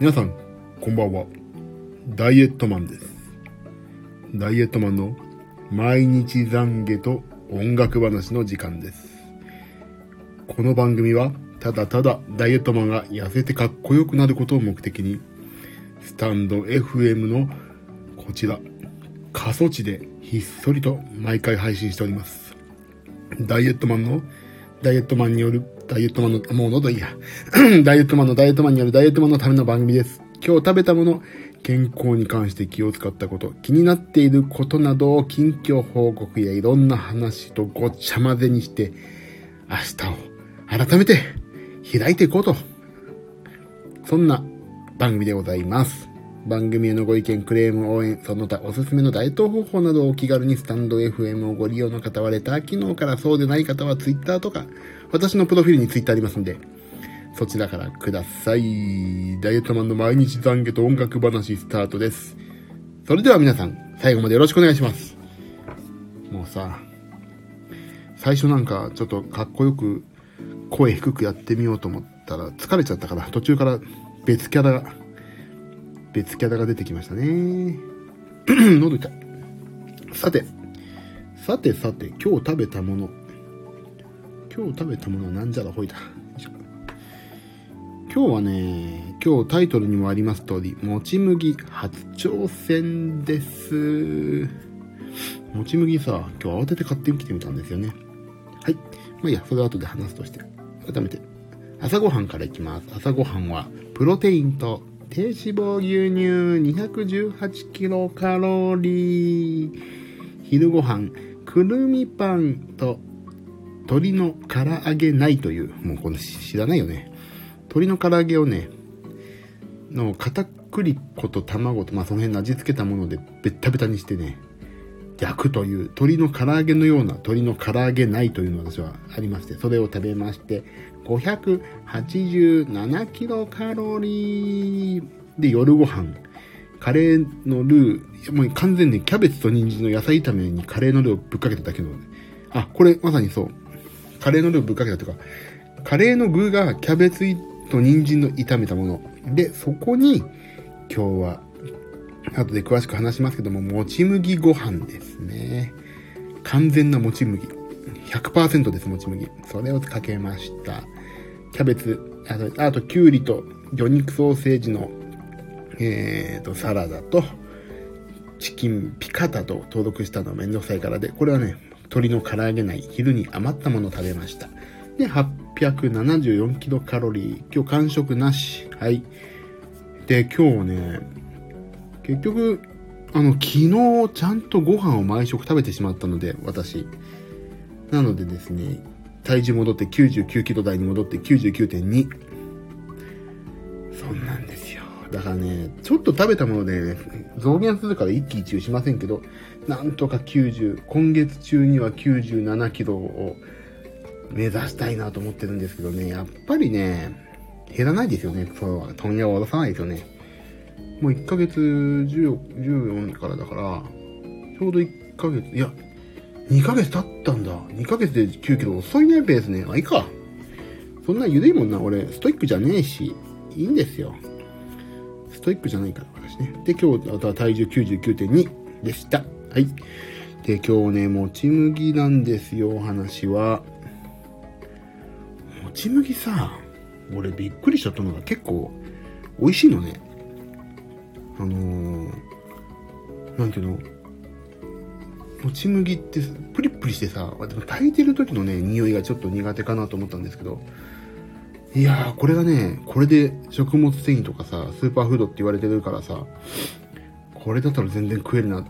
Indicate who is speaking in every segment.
Speaker 1: 皆さん、こんばんは。ダイエットマンです。ダイエットマンの毎日懺悔と音楽話の時間です。この番組は、ただただダイエットマンが痩せてかっこよくなることを目的に、スタンド FM のこちら、過疎地でひっそりと毎回配信しております。ダイエットマンの、ダイエットマンによる、ダイエットマンの、もう喉いいや。ダイエットマンのダイエットマンによるダイエットマンのための番組です。今日食べたもの、健康に関して気を使ったこと、気になっていることなどを近況報告やいろんな話とごっちゃ混ぜにして、明日を改めて開いていこうと。そんな番組でございます。番組へのご意見、クレーム、応援、その他おすすめのダイエット方法などをお気軽にスタンド FM をご利用の方はレター機能からそうでない方は Twitter とか、私のプロフィールに Twitter ありますんで、そちらからください。ダイエットマンの毎日懺悔と音楽話スタートです。それでは皆さん、最後までよろしくお願いします。もうさ、最初なんかちょっとかっこよく声低くやってみようと思ったら疲れちゃったから途中から別キャラが、別キャラが出てきましたね。喉痛い。さて、さてさて、今日食べたもの。今日食べたものはなんじゃらほいだ。今日はね、今日タイトルにもあります通り、もち麦初挑戦です。もち麦さ、今日慌てて買ってきてみたんですよね。はい。まあいいや、それは後で話すとして。改めて、朝ごはんからいきます。朝ごはんは、プロテインと低脂肪牛乳218キロカロリー。昼ごはん、くるみパンと鶏の唐揚げないという、もうこの知らないよね。鶏の唐揚げをね、の片栗粉と卵と、まあその辺の味付けたものでベッタベタにしてね、焼くという鶏の唐揚げのような鶏の唐揚げないというのが私はありまして、それを食べまして、587キロカロリーで夜ご飯、カレーのルー、もう完全にキャベツと人参の野菜炒めにカレーのルーをぶっかけただけの、あ、これまさにそう。カレーのルーぶっかけたというか、カレーの具がキャベツと人参の炒めたもの。で、そこに今日は、後で詳しく話しますけども、もち麦ご飯ですね。完全なもち麦。100%です、もち麦。それをかけました。キャベツ、あと、あときゅうりと魚肉ソーセージの、えーと、サラダと、チキンピカタと登録したのはめんどくさいからで、これはね、鶏の唐揚げない昼に余ったものを食べました。で、874キロカロリー。今日完食なし。はい。で、今日ね、結局、あの、昨日ちゃんとご飯を毎食食べてしまったので、私。なのでですね、体重戻って99キロ台に戻って99.2。そんなんですよ。だからね、ちょっと食べたもので、ね、増減するから一喜一憂しませんけど、なんとか90、今月中には97キロを目指したいなと思ってるんですけどね、やっぱりね、減らないですよね、そう。問屋を下ろさないですよね。もう1ヶ月14 14からだから、ちょうど1ヶ月、いや、2ヶ月経ったんだ。2ヶ月で9キロ遅いね、ペースね。あ、いいか。そんな緩いもんな、俺、ストイックじゃねえし、いいんですよ。ストイックじゃないから、私ね。で、今日、あとは体重99.2でした。はい。で、今日ね、もち麦なんですよ、お話は。もち麦さ、俺びっくりしちゃったのが結構美味しいのね。あのー、なんていうの？もち麦ってプリプリしてさ、でも炊いてる時のね、匂いがちょっと苦手かなと思ったんですけど、いやー、これがね、これで食物繊維とかさ、スーパーフードって言われてるからさ、これだったら全然食えるなっ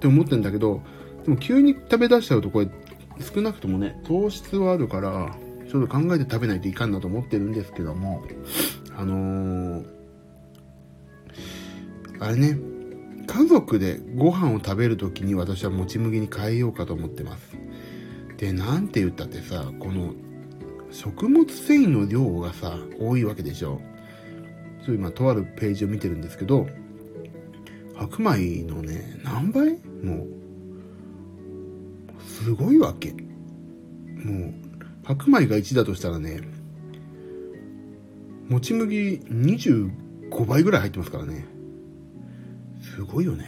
Speaker 1: て思ってんだけど、でも急に食べ出しちゃうとこれ、少なくともね、糖質はあるから、ちょっと考えて食べないといかんなと思ってるんですけども、あのー、あれね、家族でご飯を食べるときに私はもち麦に変えようかと思ってます。で、なんて言ったってさ、この食物繊維の量がさ、多いわけでしょ。そう今、とあるページを見てるんですけど、白米のね、何倍？もう、すごいわけ。もう、白米が1だとしたらね、もち麦25倍ぐらい入ってますからね。すごいよね。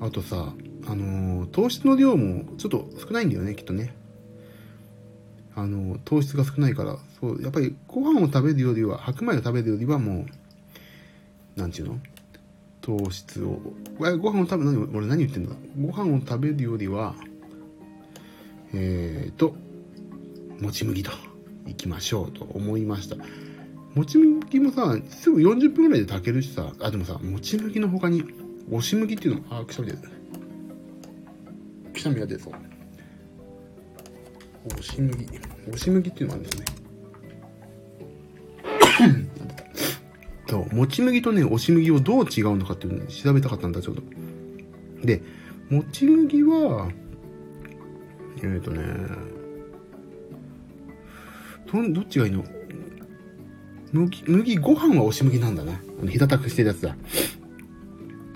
Speaker 1: あとさ、あの、糖質の量もちょっと少ないんだよね、きっとね。あの、糖質が少ないから、そう、やっぱりご飯を食べるよりは、白米を食べるよりはもう、なんちゅうの？糖質を、ご飯を食べ、何、俺何言ってんだ？ご飯を食べるよりは、えーと、もち麦と行きましょうと思いました。もち麦もさ、すぐ40分ぐらいで炊けるしさ、あ、でもさ、もち麦の他に、押し麦っていうのも、あ、くしゃみ出る。くしゃみが出そう。押し麦。押し麦っていうのがあるんですね。そう、もち麦とね、押し麦をどう違うのかっていうのを調べたかったんだ、ちょうど。で、もち麦は、えっ、ー、とね、ど、どっちがいいの？麦、麦ご飯は押し麦なんだな。あの、平たくしてるやつだ。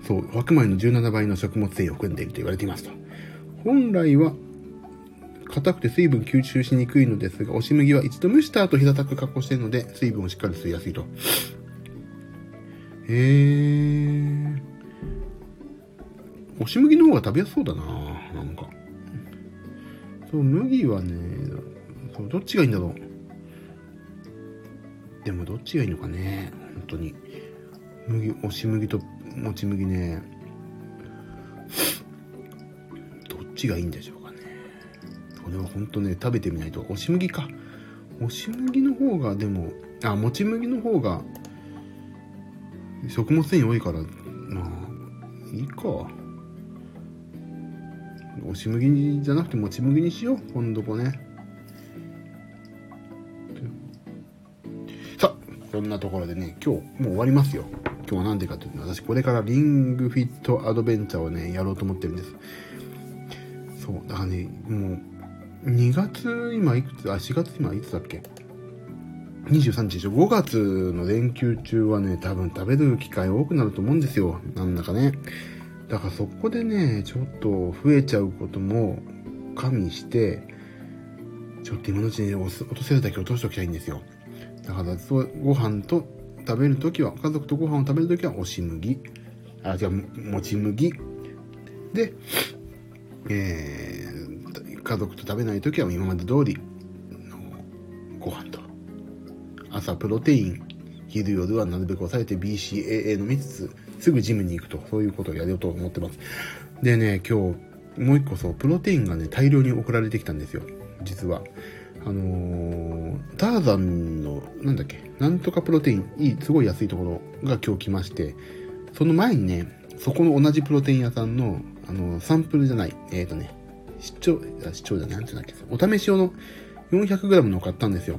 Speaker 1: そう、白米の17倍の食物繊維を含んでいると言われていますと。本来は、硬くて水分吸収しにくいのですが、押し麦は一度蒸した後平たく加工しているので、水分をしっかり吸いやすいと。へー。押し麦の方が食べやすそうだななんか。そう、麦はね、そうどっちがいいんだろう。でもどっちがいいのかね。本当に。麦押し麦ともち麦ね。どっちがいいんでしょうかね。これは本当ね食べてみないと。押し麦か。押し麦の方がでもあもち麦の方が食物繊維多いからまあいいか。押し麦じゃなくてもち麦にしよう。今度こね。そんなところでね、今日もう終わりますよ。今日は何でかというと、私これからリングフィットアドベンチャーをね、やろうと思ってるんです。そう、だからね、もう、2月今いくつ、あ、4月今いつだっけ ?23 日でしょ ?5 月の連休中はね、多分食べる機会多くなると思うんですよ。なんだかね。だからそこでね、ちょっと増えちゃうことも加味して、ちょっと今のうちに落とせるだけ落としておきたいんですよ。だからそうご飯と食べるときは家族とご飯を食べるときは押し麦。あ違うもち麦。で、えー、家族と食べないときは今まで通りのご飯と。朝プロテイン。昼夜はなるべく抑えて BCAA 飲みつつすぐジムに行くと。そういうことをやろうと思ってます。でね今日もう一個そうプロテインがね大量に送られてきたんですよ。実は。あのー、ターザンの、なんだっけ、なんとかプロテイン、いい、すごい安いところが今日来まして、その前にね、そこの同じプロテイン屋さんの、あのー、サンプルじゃない、えっ、ー、とね、出張、出張じゃない、なんていうんだっけ、お試し用の 400g のを買ったんですよ。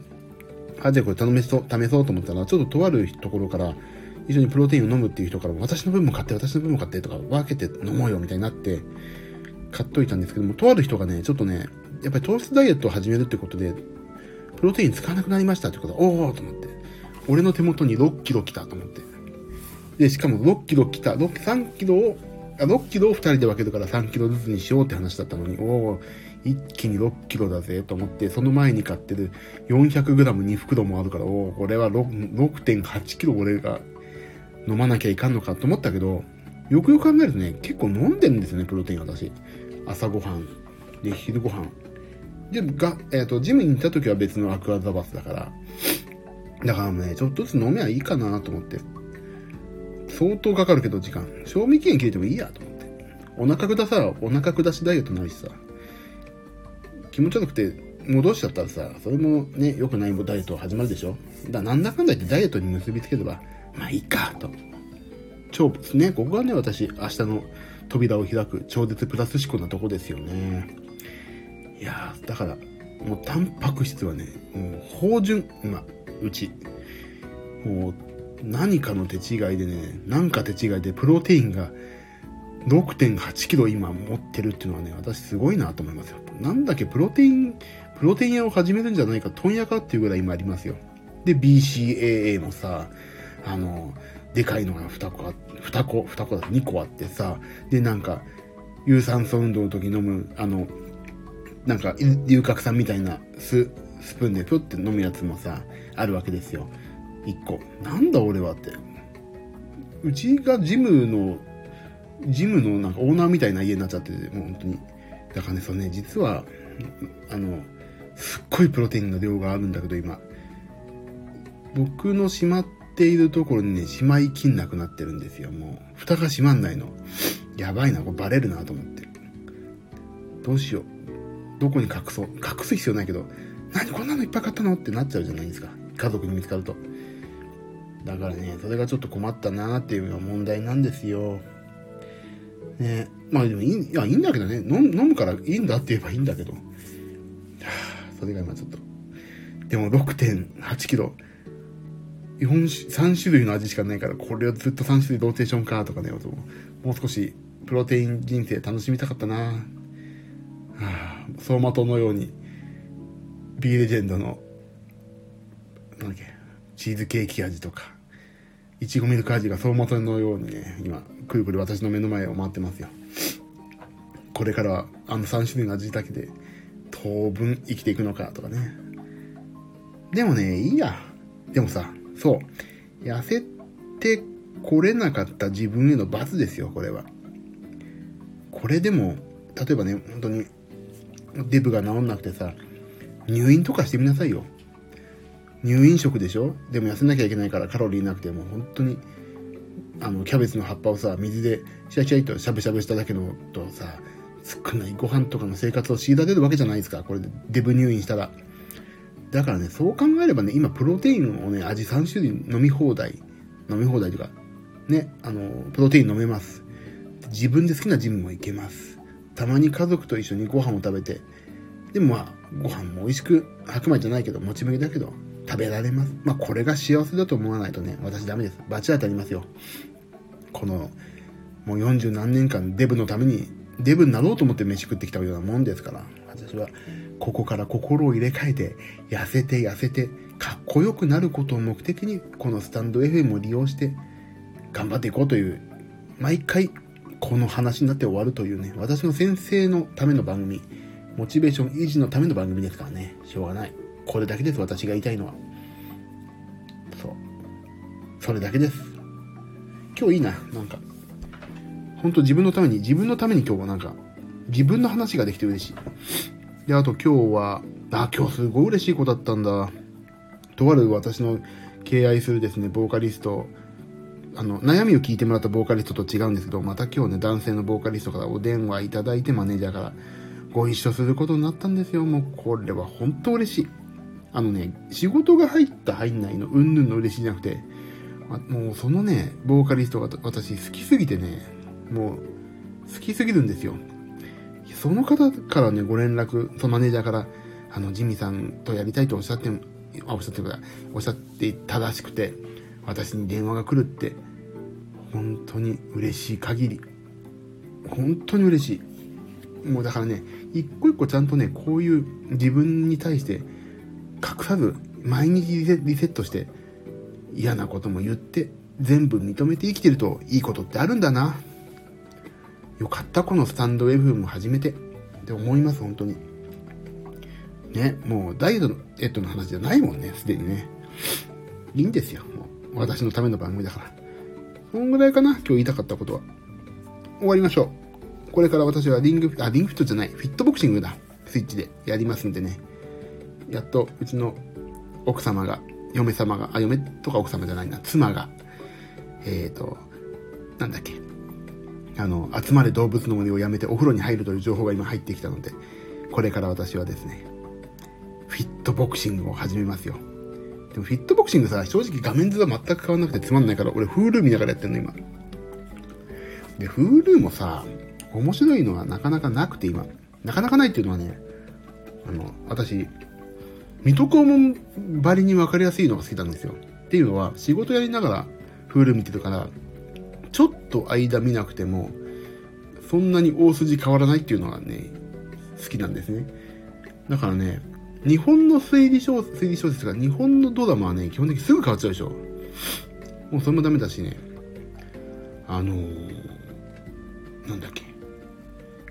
Speaker 1: あ、じゃあこれ頼めそう、試そうと思ったら、ちょっととあるところから、一緒にプロテインを飲むっていう人から、私の分も買って、私の分も買ってとか、分けて飲もうよみたいになって、買っといたんですけども、とある人がね、ちょっとね、やっぱり糖質ダイエットを始めるってことで、プロテイン使わなくなりましたってことおおと思って。俺の手元に6キロ来たと思って。で、しかも6キロ来た、6、3キロを、あ、6キロを2人で分けるから3キロずつにしようって話だったのに、おお一気に6キロだぜと思って、その前に買ってる 400g2 袋もあるから、おおこれは6.8キロ俺が飲まなきゃいかんのかと思ったけど、よくよく考えるとね、結構飲んでるんですよね、プロテイン私。朝ごはん。で、昼ご飯。で、が、えっ、ー、と、ジムに行った時は別のアクアザバスだから。だからね、ちょっとずつ飲めばいいかなと思って。相当かかるけど、時間。賞味期限切れてもいいやと思って。お腹下さら、お腹下しダイエットになるしさ。気持ち悪くて、戻しちゃったらさ、それもね、良くないダイエット始まるでしょだからなんだかんだ言ってダイエットに結びつければ、まあいいか、と。超、ね、ここがね、私、明日の扉を開く超絶プラス思考なとこですよね。いやだから、もうタンパク質はね、もう芳醇、今、うち、もう何かの手違いでね、なんか手違いでプロテインが6.8キロ今持ってるっていうのはね、私すごいなと思いますよ。なんだっけ、プロテイン、プロテイン屋を始めるんじゃないか、問屋かっていうぐらい今ありますよ。で、BCAA もさ、あの、でかいのが2個あ、2個、2個だ、2個あってさ、で、なんか、有酸素運動の時飲む、あの、なんか、龍角散みたいなス、スプーンでプって飲むやつもさ、あるわけですよ。一個。なんだ俺はって。うちがジムの、ジムのなんかオーナーみたいな家になっちゃってて、もう本当に。だからね、そうね、実は、あの、すっごいプロテインの量があるんだけど、今。僕のしまっているところにね、しまいきんなくなってるんですよ。もう、蓋が閉まんないの。やばいな、これバレるなと思って。どうしよう。どこに隠そう？隠す必要ないけど、何こんなのいっぱい買ったの？ってなっちゃうじゃないですか。家族に見つかると。だからね、それがちょっと困ったなっていうのが問題なんですよ。ねまあでもいい、いや、いいんだけどね。飲むからいいんだって言えばいいんだけど。はあ、それが今ちょっと。でも6 8キロ3種類の味しかないから、これをずっと3種類ローテーションかとかね、もう少しプロテイン人生楽しみたかったな、走馬灯のように、ビーレジェンドの、なんだっけ、チーズケーキ味とか、いちごミルク味が走馬灯のようにね、今、くるくる私の目の前を回ってますよ。これからは、あの3種類の味だけで、当分生きていくのかとかね。でもね、いいや。でもさ、そう。痩せてこれなかった自分への罰ですよ、これは。これでも、例えばね、本当に、デブが治んなくてさ、入院とかしてみなさいよ。入院食でしょ？でも痩せなきゃいけないからカロリーなくても本当に、あの、キャベツの葉っぱをさ、水でシャキシャイとしゃぶしゃぶしただけのとさ、少ないご飯とかの生活を強いられるわけじゃないですか。これでデブ入院したら。だからね、そう考えればね、今プロテインをね、味3種類飲み放題、飲み放題というか、ね、あの、プロテイン飲めます。自分で好きなジムも行けます。たまに家族と一緒にご飯を食べて、でもまあ、ご飯も美味しく、白米じゃないけど、もち麦だけど、食べられます。まあ、これが幸せだと思わないとね、私ダメです。バチ当たりますよ。この、もう40何年間デブのために、デブになろうと思って飯食ってきたようなもんですから、私はここから心を入れ替えて、痩せて痩せて、かっこよくなることを目的に、このスタンド FM を利用して、頑張っていこうという、毎回、この話になって終わるというね、私の先生のための番組、モチベーション維持のための番組ですからね、しょうがない。これだけです、私が言いたいのは。そう。それだけです。今日いいな、なんか。本当自分のために、自分のために今日はなんか、自分の話ができて嬉しい。で、あと今日は、あ、今日すごい嬉しいことだったんだ。とある私の敬愛するですね、ボーカリスト、あの、悩みを聞いてもらったボーカリストと違うんですけど、また今日ね、男性のボーカリストからお電話いただいて、マネージャーからご一緒することになったんですよ。もうこれは本当嬉しい。あのね、仕事が入った入んないの、うんぬんの嬉しいじゃなくて、もうそのね、ボーカリストが私好きすぎてね、もう好きすぎるんですよ。その方からね、ご連絡、そのマネージャーから、あの、ジミさんとやりたいとおっしゃって、あ、おっしゃってください。おっしゃっていたらしくて、私に電話が来るって、本当に嬉しい限り。本当に嬉しい。もうだからね、一個一個ちゃんとね、こういう自分に対して隠さず、毎日リセットして、嫌なことも言って、全部認めて生きてるといいことってあるんだな。よかった、このスタンド FM 始めて。って思います、本当に。ね、もうダイエットの話じゃないもんね、すでにね。いいんですよ、私のための番組だから。そんぐらいかな、今日言いたかったことは。終わりましょう。これから私はリング、あ、リングフィットじゃない、フィットボクシングだ。スイッチでやりますんでね。やっと、うちの奥様が、嫁様が、あ、嫁とか奥様じゃないな、妻が、えっ、ー、と、なんだっけ、あの、集まれ動物の森をやめてお風呂に入るという情報が今入ってきたので、これから私はですね、フィットボクシングを始めますよ。でもフィットボクシングさ、正直画面図は全く変わんなくてつまんないから、俺 Hulu 見ながらやってんの今。で、Hulu もさ、面白いのがなかなかなくて今。なかなかないっていうのはね、あの、私、水戸黄門ばりに分かりやすいのが好きなんですよ。っていうのは、仕事やりながら Hulu 見てるから、ちょっと間見なくても、そんなに大筋変わらないっていうのがね、好きなんですね。だからね、日本の推理小推理小説が日本のドラマはね、基本的にすぐ変わっちゃうでしょ。もうそれもダメだしね。あのー、なんだっけ。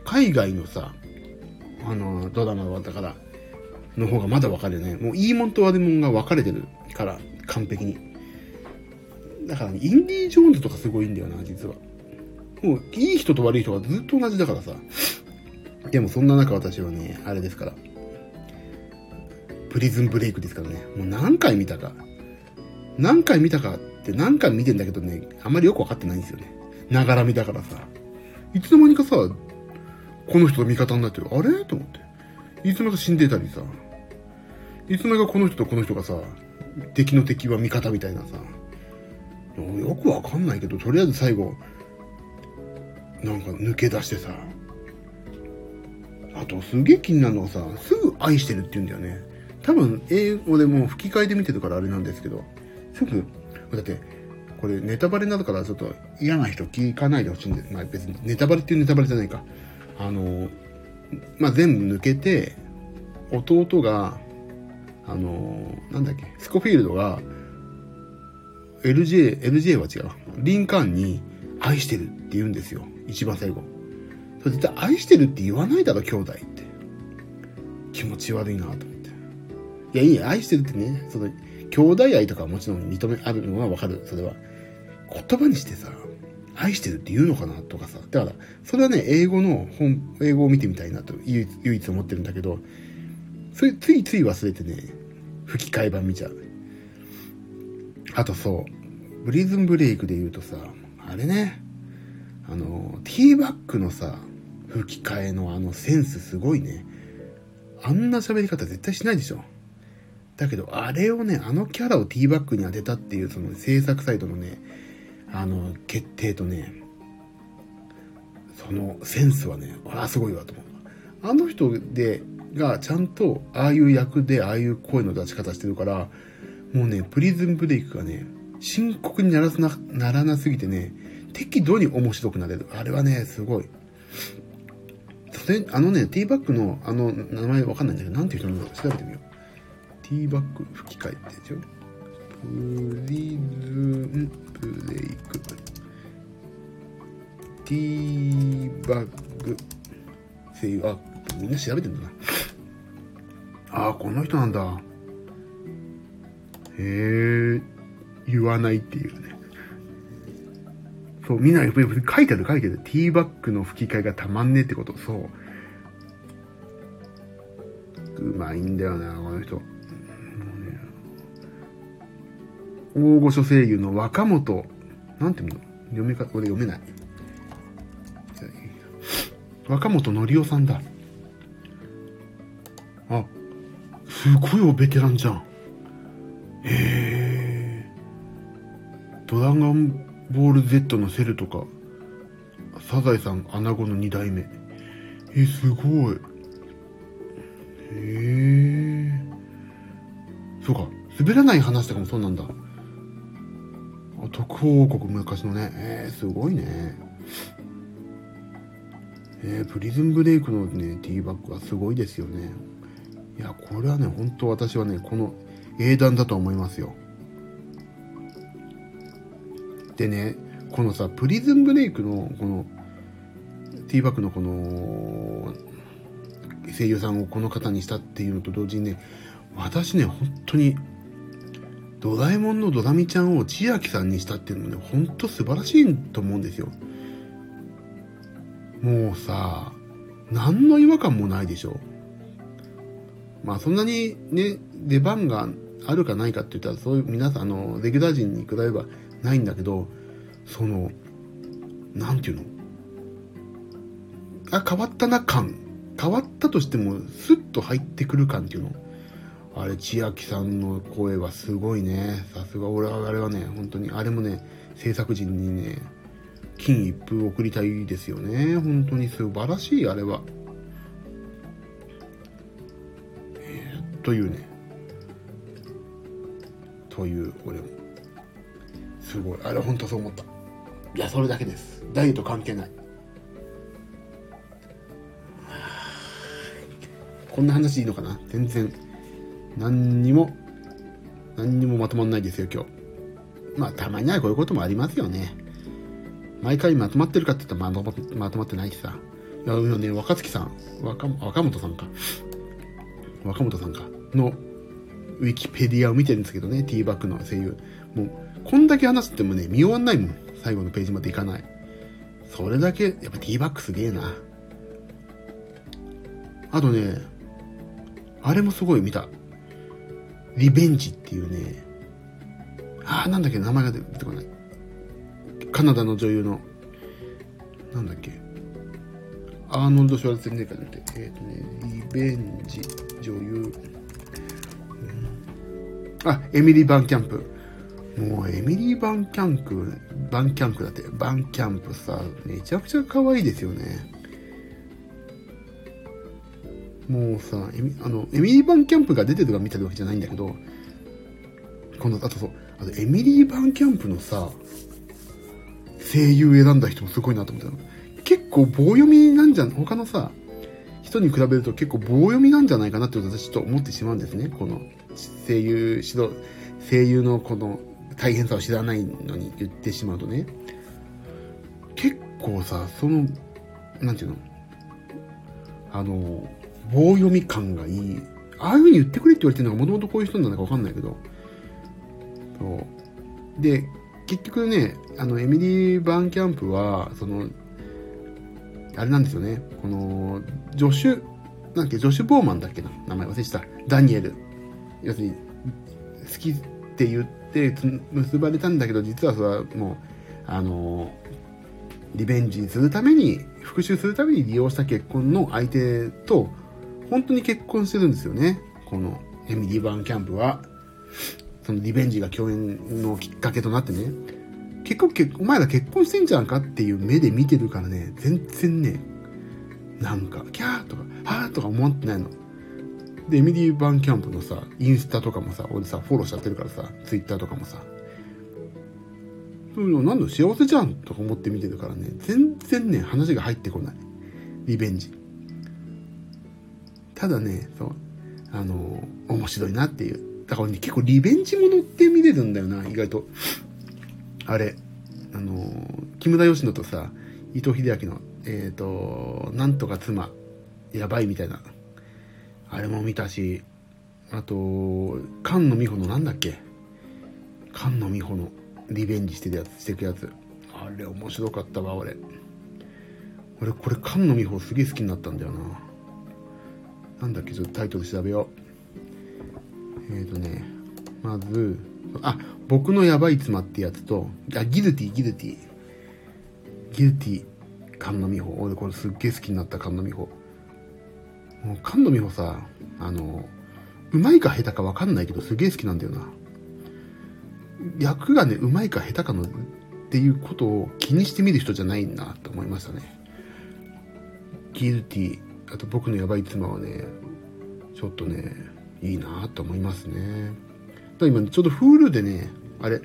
Speaker 1: 海外のさ、あのー、ドラマだから、の方がまだ分かるよね。もういいもんと悪いもんが分かれてるから、完璧に。だから、ね、インディ・ジョーンズとかすごいんだよな、実は。もう、いい人と悪い人がずっと同じだからさ。でもそんな中私はね、あれですから。プリズンブレイクですからね。もう何回見たか。何回見たかって何回見てんだけどね、あんまりよくわかってないんですよね。ながら見だからさ。いつの間にかさ、この人と味方になってる。あれ？と思って。いつの間か死んでたりさ。いつの間にかこの人とこの人がさ、敵の敵は味方みたいなさ。よくわかんないけど、とりあえず最後、なんか抜け出してさ。あと、すげえ気になるのがさ、すぐ愛してるって言うんだよね。多分、英語でもう吹き替えで見てるからあれなんですけど、すぐ、だって、これネタバレになるからちょっと嫌な人聞かないでほしいんです、まあ別にネタバレっていうネタバレじゃないか。あの、まあ全部抜けて、弟が、あの、なんだっけ、スコフィールドが、LJ、LJ は違う。リンカーンに愛してるって言うんですよ。一番最後。それ絶対愛してるって言わないだろ、兄弟って。気持ち悪いなと。いや、いいや、愛してるってね、その、兄弟愛とかはもちろん認め、あるのはわかる。それは。言葉にしてさ、愛してるって言うのかなとかさ。だから、それはね、英語の本、英語を見てみたいなと唯一思ってるんだけど、それついつい忘れてね、吹き替え版見ちゃう。あとそう、ブリズンブレイクで言うとさ、あれね、あの、ティーバックのさ、吹き替えのあのセンスすごいね。あんな喋り方絶対しないでしょ。だけど、あれをね、あのキャラをティーバックに当てたっていう、その制作サイトのね、あの、決定とね、そのセンスはね、ああ、すごいわと思う。あの人で、がちゃんと、ああいう役で、ああいう声の出し方してるから、もうね、プリズンブレイクがね、深刻にならな、ならなすぎてね、適度に面白くなれる。あれはね、すごい。それ、あのね、ティーバックの、あの、名前わかんないんだけど、なんていう人なのか調べてみよう。ティーバック吹き替えってでしょ？プリズンブレイク。ティーバッグ。声優、あ、みんな調べてんだな。ああ、この人なんだ。へえ、言わないっていうね。そう、みんな、書いてある書いてある。ティーバッグの吹き替えがたまんねえってこと。そう。うまいんだよな、この人。大御所声優の若本、なんていうの？読めか、これ読めない。若本のりおさんだ。あ、すごいおベテランじゃん。へえ。ドラゴンボール Z のセルとか、サザエさん、アナゴの2代目。え、すごい。へえ。そうか、滑らない話とかもそうなんだ。特報王国昔のね。えー、すごいね。えー、プリズンブレイクのね、ティーバッグはすごいですよね。いや、これはね、本当私はね、この英断だと思いますよ。でね、このさ、プリズンブレイクの、この、ティーバッグのこの、声優さんをこの方にしたっていうのと同時にね、私ね、本当に、ドラえもんのドラミちゃんを千秋さんにしたっていうのもね、ほんと素晴らしいと思うんですよ。もうさ、何の違和感もないでしょ。まあそんなにね、出番があるかないかって言ったら、そういう皆さん、あの、レギュラー陣に比べばないんだけど、その、なんていうのあ、変わったな感。変わったとしても、スッと入ってくる感っていうの。あれ、千秋さんの声はすごいね。さすが俺は、あれはね、本当に、あれもね、制作陣にね、金一封送りたいですよね。本当に素晴らしい、あれは。えー、というね。という、俺も。すごい。あれ、本当そう思った。いや、それだけです。ダイエット関係ない。こんな話いいのかな？全然、何にも、何にもまとまんないですよ、今日。まあ、たまにはこういうこともありますよね。毎回まとまってるかって言ったらまとまってないしさ。いや、ね、若月さん、若若本さんか。若本さんか。の、ウィキペディアを見てるんですけどね、ティーバックの声優。もう、こんだけ話してもね、見終わんないもん。最後のページまでいかない。それだけ、やっぱ T バックすげえな。あとね、あれもすごい見た。リベンジっていうね、ああ、なんだっけ、名前が出てこない。カナダの女優の、なんだっけ、アーノルド・シュワルツェネッガー出て、えっ、ー、とね、リベンジ、女優、うん、あ、エミリー・バンキャンプ。もう、エミリー・バンキャンプ、バンキャンプだって、バンキャンプさ、めちゃくちゃ可愛いですよね。もうさ、エミあのエミリー・バンキャンプが出てるとか見てるわけじゃないんだけど、この、あとそう、あとエミリー・バンキャンプのさ、声優選んだ人もすごいなと思ったの。結構棒読みなんじゃん、他のさ、人に比べると結構棒読みなんじゃないかなって私ちょっと思ってしまうんですね。この声優指導、声優のこの大変さを知らないのに言ってしまうとね。結構さ、その、なんていうの？あの、棒読み感がいい。ああいう風に言ってくれって言われてるのがもともとこういう人なのかわかんないけど。そう。で、結局ね、あの、エミリー・バンキャンプは、その、あれなんですよね。この、ジョシュ、なんだっけ、ジョシュ・ボーマンだっけな。名前忘れした。ダニエル。要するに、好きって言って結ばれたんだけど、実はそれはもう、あの、リベンジするために、復讐するために利用した結婚の相手と本当に結婚してるんですよね。このエミリー・バンキャンプは。そのリベンジが共演のきっかけとなってね。結構結お前ら結婚してんじゃんかっていう目で見てるからね、全然ね、なんか、キャーとか、はーとか思ってないの。で、エミリー・バンキャンプのさ、インスタとかもさ、俺さ、フォローしちゃってるからさ、ツイッターとかもさ、そういうの、なんだ、幸せじゃんとか思って見てるからね、全然ね、話が入ってこない。リベンジ。ただね、そう、あの、面白いなっていう。だからね、結構リベンジものって見れるんだよな、意外と。あれ、あの、木村佳乃とさ、伊藤英明の、えっ、ー、と、なんとか妻、やばいみたいな。あれも見たし、あと、菅野美穂のなんだっけ？菅野美穂のリベンジしてるやつ、してくやつ。あれ面白かったわ、俺。俺、これ菅野美穂すげえ好きになったんだよな。なんだっけ、ちょっとタイトル調べよう。えっ、ー、とね、まず、あ、僕のやばい妻ってやつと、あ、ギルティ、ギルティ。ギルティ、菅野美穂。俺これすっげえ好きになった菅野美穂。もう菅野美穂さ、あの、うまいか下手かわかんないけどすげえ好きなんだよな。役がね、うまいか下手かのっていうことを気にしてみる人じゃないなと思いましたね。ギルティ、あと僕のやばい妻はね、ちょっとね、いいなと思いますね。だ今、ちょうど Hulu でね、あれ、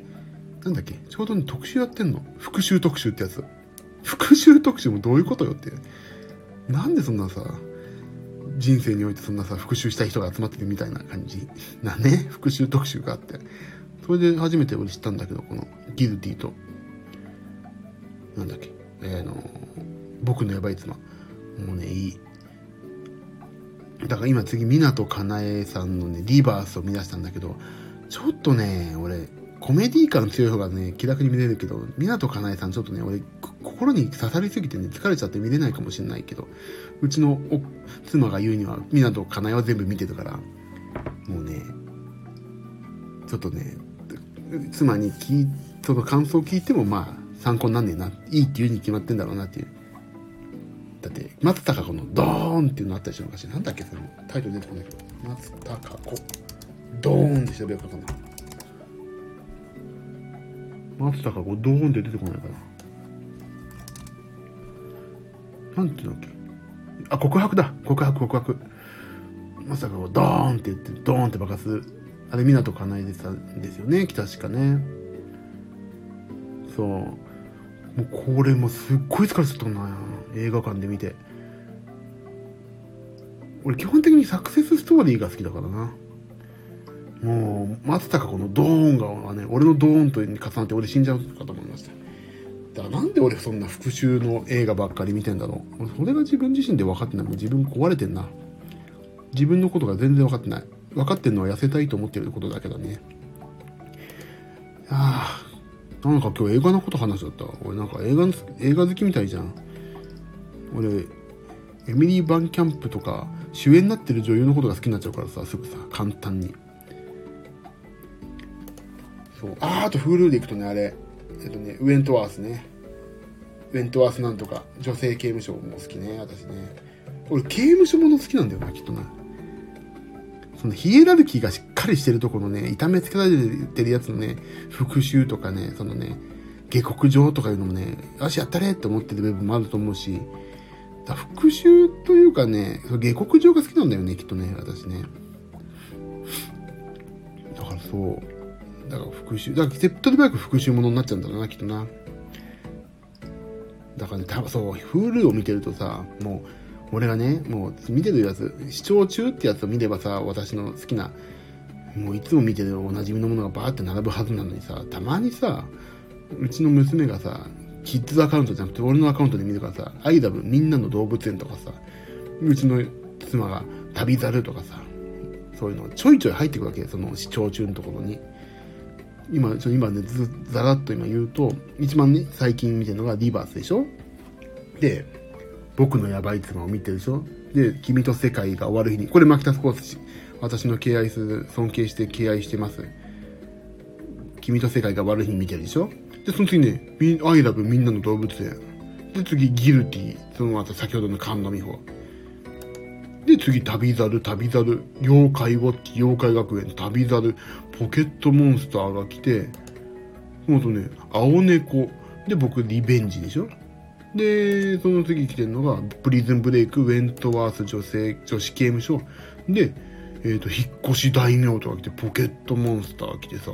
Speaker 1: なんだっけ、ちょうどね、特集やってんの。復讐特集ってやつ。復讐特集もどういうことよって。なんでそんなさ、人生においてそんなさ、復讐したい人が集まってるみたいな感じなね、復讐特集があって。それで初めて俺知ったんだけど、このギルティと、なんだっけ、えー、の、僕のやばい妻。もうね、いい。だから今次、湊かなえさんのね、リバースを見出したんだけど、ちょっとね、俺、コメディ感強い方がね、気楽に見れるけど、湊かなえさんちょっとね、俺、心に刺さりすぎてね、疲れちゃって見れないかもしれないけど、うちの妻が言うには、湊かなえは全部見てるから、もうね、ちょっとね、妻に聞、その感想を聞いても、まあ、参考になんねえな、いいって言うに決まってんだろうなっていう。だって、松たか子のドーンっていうのあったりしますなんだっけそのタイトル出てこないけど。松たか子。ドーンって調べようかな。松たか子ドーンって出てこないかな。なんていうんだっけ？あ、告白だ告白、告白。まさかこうドーンって言って、ドーンって爆発。あれ、港かなえでさんですよね、北しかね。そう。もうこれもすっごい疲れちゃったな。映画館で見て。俺基本的にサクセスストーリーが好きだからな。もう、松坂子のドーンがね、俺のドーンと重なって俺死んじゃうかと思いました。だからなんで俺そんな復讐の映画ばっかり見てんだろう。それが自分自身で分かってない。もう自分壊れてんな。自分のことが全然分かってない。分かってんのは痩せたいと思ってることだけどね。ああ、なんか今日映画のこと話しちゃった。俺なんか映画映画好きみたいじゃん。俺、エミリー・バンキャンプとか主演になってる女優のことが好きになっちゃうからさ、すぐさ、簡単に。そう。あー、あと Hulu で行くとね、あれ。えっとね、ウェントワースね。ウェントワースなんとか、女性刑務所も好きね、私ね。俺、刑務所もの好きなんだよな、きっとな。そのヒエラルキーがしっかりしてるところね、痛めつけられてるやつのね、復讐とかね、そのね、下克上とかいうのもね、よし、やったれって思ってる部分もあると思うし、復讐というかね、下克上が好きなんだよね、きっとね、私ね。だからそう。だから復讐、だから手っ取り早く復讐ものになっちゃうんだろうな、きっとな。だからね、多分そう、Hulu を見てるとさ、もう、俺がね、もう見てるやつ、視聴中ってやつを見ればさ、私の好きな、もういつも見てるおなじみのものがバーって並ぶはずなのにさ、たまにさ、うちの娘がさ、キッズアカウントじゃなくて俺のアカウントで見るからさ、アイラブみんなの動物園とかさ、うちの妻が旅猿とかさ、そういうのちょいちょい入ってくるわけその視聴中のところに。今、ちょ今ね、ず、ざらっと今言うと、一番ね、最近見てるのがリバースでしょ？で、僕のヤバい妻を見てるでしょ？で、君と世界が終わる日に、これ、マキタスポーツ私の敬愛する、尊敬して敬愛してます。君と世界が終わる日に見てるでしょ？で、その次ね、アイラブみんなの動物園。で、次、ギルティ。その後、先ほどの神田美穂。で、次、旅猿、旅猿、妖怪ウォッチ、妖怪学園、旅猿、ポケットモンスターが来て、その後ね、青猫。で、僕、リベンジでしょ？で、その次来てるのが、プリズンブレイク、ウェントワース女性、女子刑務所。で、えっ、ー、と、引っ越し大名とか来て、ポケットモンスター来てさ。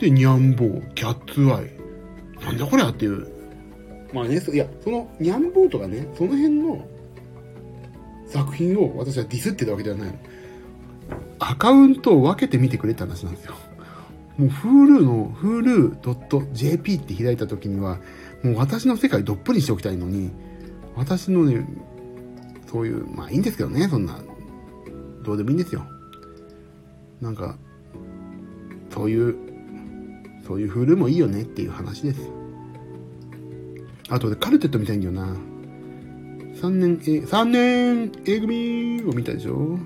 Speaker 1: で、ニャンボー、キャッツアイ。なんだこれっていう。まあね、いや、その、ニャンボーとかね、その辺の作品を私はディスってたわけではないの。アカウントを分けて見てくれって話なんですよ。もう Hulu の hulu.jp って開いた時には、もう私の世界どっぷりしておきたいのに、私のね、そういう、まあいいんですけどね、そんな、どうでもいいんですよ。なんか、そういう、そういうフルもいいよねっていう話です。あとでカルテット見たいんだよな。3年、え、3年 A 組を見たでしょ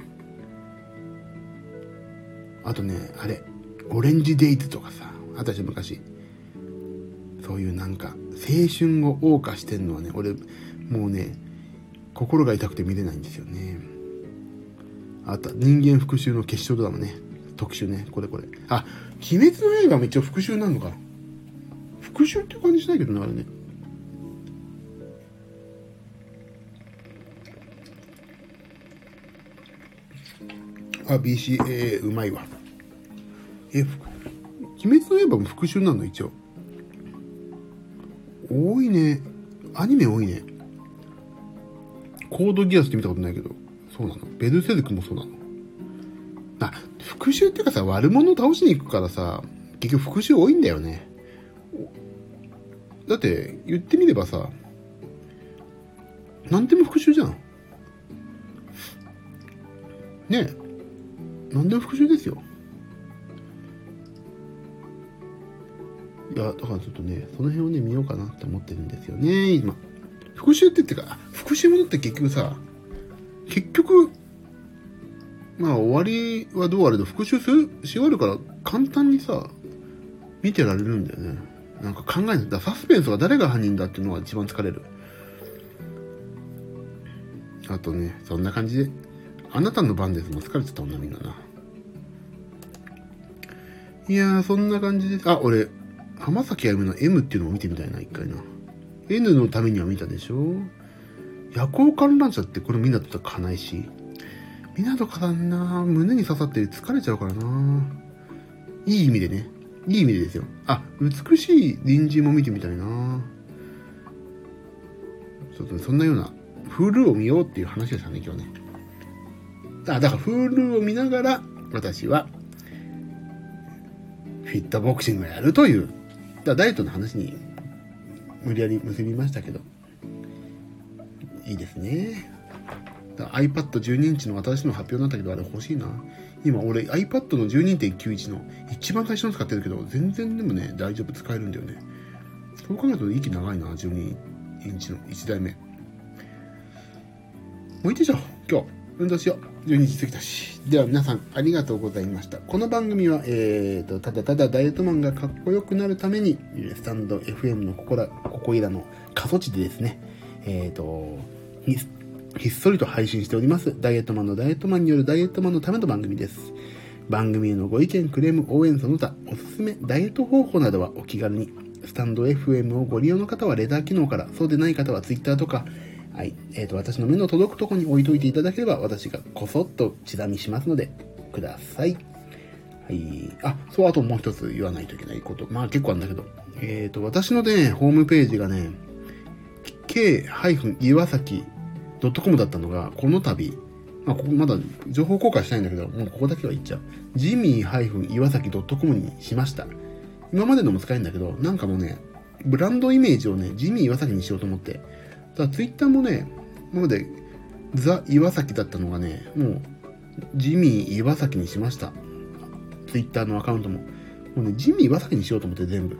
Speaker 1: あとね、あれ、オレンジデイズとかさ、私昔、そういうなんか、青春を謳歌してんのはね、俺、もうね、心が痛くて見れないんですよね。あと、人間復讐の決勝ドラマね。特集ね。これこれ。あ、鬼滅の映画も一応復讐なのか。復讐って感じしないけどね、あれね。あ、BCA うまいわ。え、鬼滅の刃も復讐なの一応。多いね。アニメ多いね。コードギアスって見たことないけど、そうなの。ベルセルクもそうなの。あ、復讐っていうかさ、悪者を倒しに行くからさ、結局復讐多いんだよね。だって、言ってみればさ、なんでも復讐じゃん。ねえ。なんでも復讐ですよ。いや、だからちょっとね、その辺をね、見ようかなって思ってるんですよね、今。復讐って言ってか、復讐ものって結局さ、結局、まあ終わりはどうあれど復讐する、し終わるから簡単にさ、見てられるんだよね。なんか考えない。だサスペンスが誰が犯人だっていうのが一番疲れる。あとね、そんな感じで、あなたの番ですも疲れてた女みんなな。いやー、そんな感じです、あ、俺、浜崎あゆみの M っていうのを見てみたいな、一回な。N のためには見たでしょ夜行観覧車ってこれみんなとかないし。港かだんな胸に刺さって疲れちゃうからないい意味でね。いい意味でですよ。あ、美しい隣人も見てみたいなちょっとそんなような、フールを見ようっていう話でしたね、今日ね。あ、だからフールを見ながら、私は、フィットボクシングをやるというだダイエットの話に無理やり結びましたけど、いいですね。iPad12 インチの新しいの発表になったけど、あれ欲しいな。今俺 iPad の12.91の一番最初の使ってるけど、全然でもね、大丈夫使えるんだよね。そう考えると息長いな、12インチの1台目。もういいでしょ、今日。運動しよう。12時過ぎたし。では皆さん、ありがとうございました。この番組は、えーと、ただただダイエットマンがかっこよくなるために、スタンド FM のここら、ここいらの過疎地でですね、えーと、ひひっそりと配信しております。ダイエットマンのダイエットマンによるダイエットマンのための番組です。番組へのご意見、クレーム、応援その他、おすすめ、ダイエット方法などはお気軽に、スタンド FM をご利用の方はレター機能から、そうでない方は Twitter とか、はい、えっ、ー、と、私の目の届くとこに置いといていただければ、私がこそっと血だみしますので、ください。はい。あ、そう、あともう一つ言わないといけないこと。まあ結構あるんだけど。えっ、ー、と、私のね、ホームページがね、k-iwasaki.com だったのが、この度、まあ、ここまだ情報公開したいんだけど、もうここだけは言っちゃう。ジミー -iwasaki.com にしました。今までのも使えるんだけど、なんかもうね、ブランドイメージをね、ジミー岩崎にしようと思って。ただツイッターもね、今までザ・岩崎だったのがね、もう、ジミー岩崎にしました。ツイッターのアカウントも。もうね、ジミー岩崎にしようと思って全部。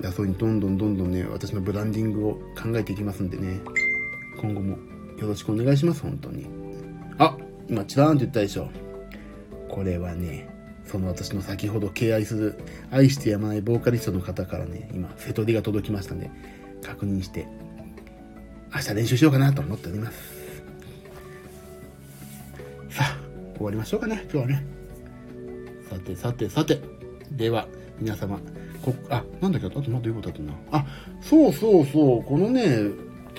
Speaker 1: だそうにどんどんどんどんね、私のブランディングを考えていきますんでね、今後もよろしくお願いします、本当に。あ今、チラーンって言ったでしょ。これはね、その私の先ほど敬愛する、愛してやまないボーカリストの方からね、今、瀬戸りが届きましたんで、確認して、明日練習しようかなと思っております。さあ、終わりましょうかね、今日はね。さて、さて、さて。では、皆様、こ、あ、なんだっけ、あとまだ言うことあったな。あ、そうそうそう、このね、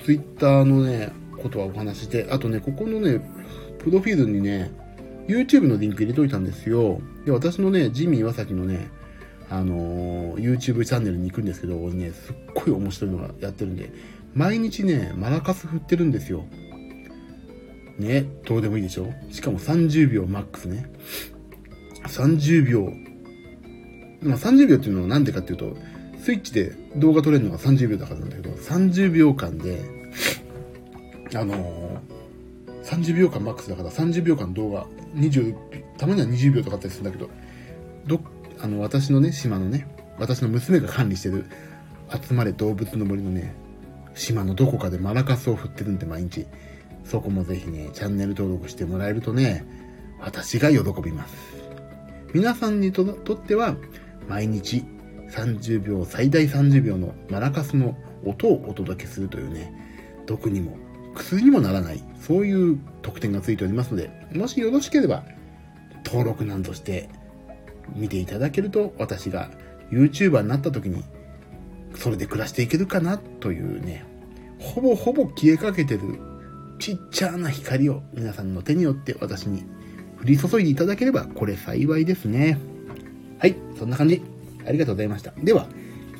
Speaker 1: ツイッターのね、ことはお話して、あとね、ここのね、プロフィールにね、YouTube のリンク入れといたんですよ。で、私のね、ジミー岩崎のね、あのー、YouTube チャンネルに行くんですけど、俺ね、すっごい面白いのがやってるんで、毎日ね、マラカス振ってるんですよ。ね、どうでもいいでしょ？しかも30秒マックスね。30秒。まあ、30秒っていうのはなんでかっていうと、スイッチで動画撮れるのが30秒だからなんだけど、30秒間で、あのー、30秒間マックスだから30秒間動画、20、たまには20秒とかあったりするんだけど、ど、あの、私のね、島のね、私の娘が管理してる、集まれ動物の森のね、島のどこかでマラカスを振ってるんで毎日。そこもぜひね、チャンネル登録してもらえるとね、私が喜びます。皆さんにとっては、毎日30秒、最大30秒のマラカスの音をお届けするというね、毒にも薬にもならない、そういう特典がついておりますので、もしよろしければ、登録なんとして見ていただけると、私が YouTuber になった時に、それで暮らしていけるかなというね、ほぼほぼ消えかけてるちっちゃな光を皆さんの手によって私に降り注いでいただければ、これ幸いですね。はい、そんな感じ。ありがとうございました。では、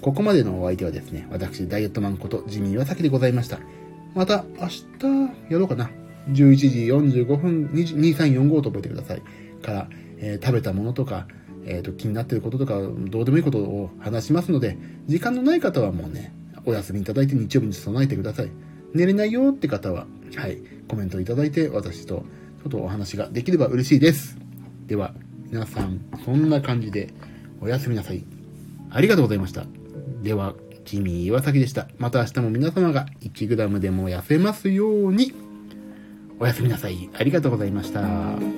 Speaker 1: ここまでのお相手はですね、私、ダイエットマンことジミー岩崎でございました。また、明日、やろうかな。11時45分、2345と覚えてください。から、えー、食べたものとか、えっ、ー、と、気になっていることとか、どうでもいいことを話しますので、時間のない方はもうね、お休みいただいて日曜日に備えてください。寝れないよって方は、はい、コメントいただいて、私とちょっとお話ができれば嬉しいです。では、皆さん、そんな感じで、おやすみなさい。ありがとうございました。では、ジミー岩崎でした。また明日も皆様が 1g でも痩せますように。おやすみなさい。ありがとうございました。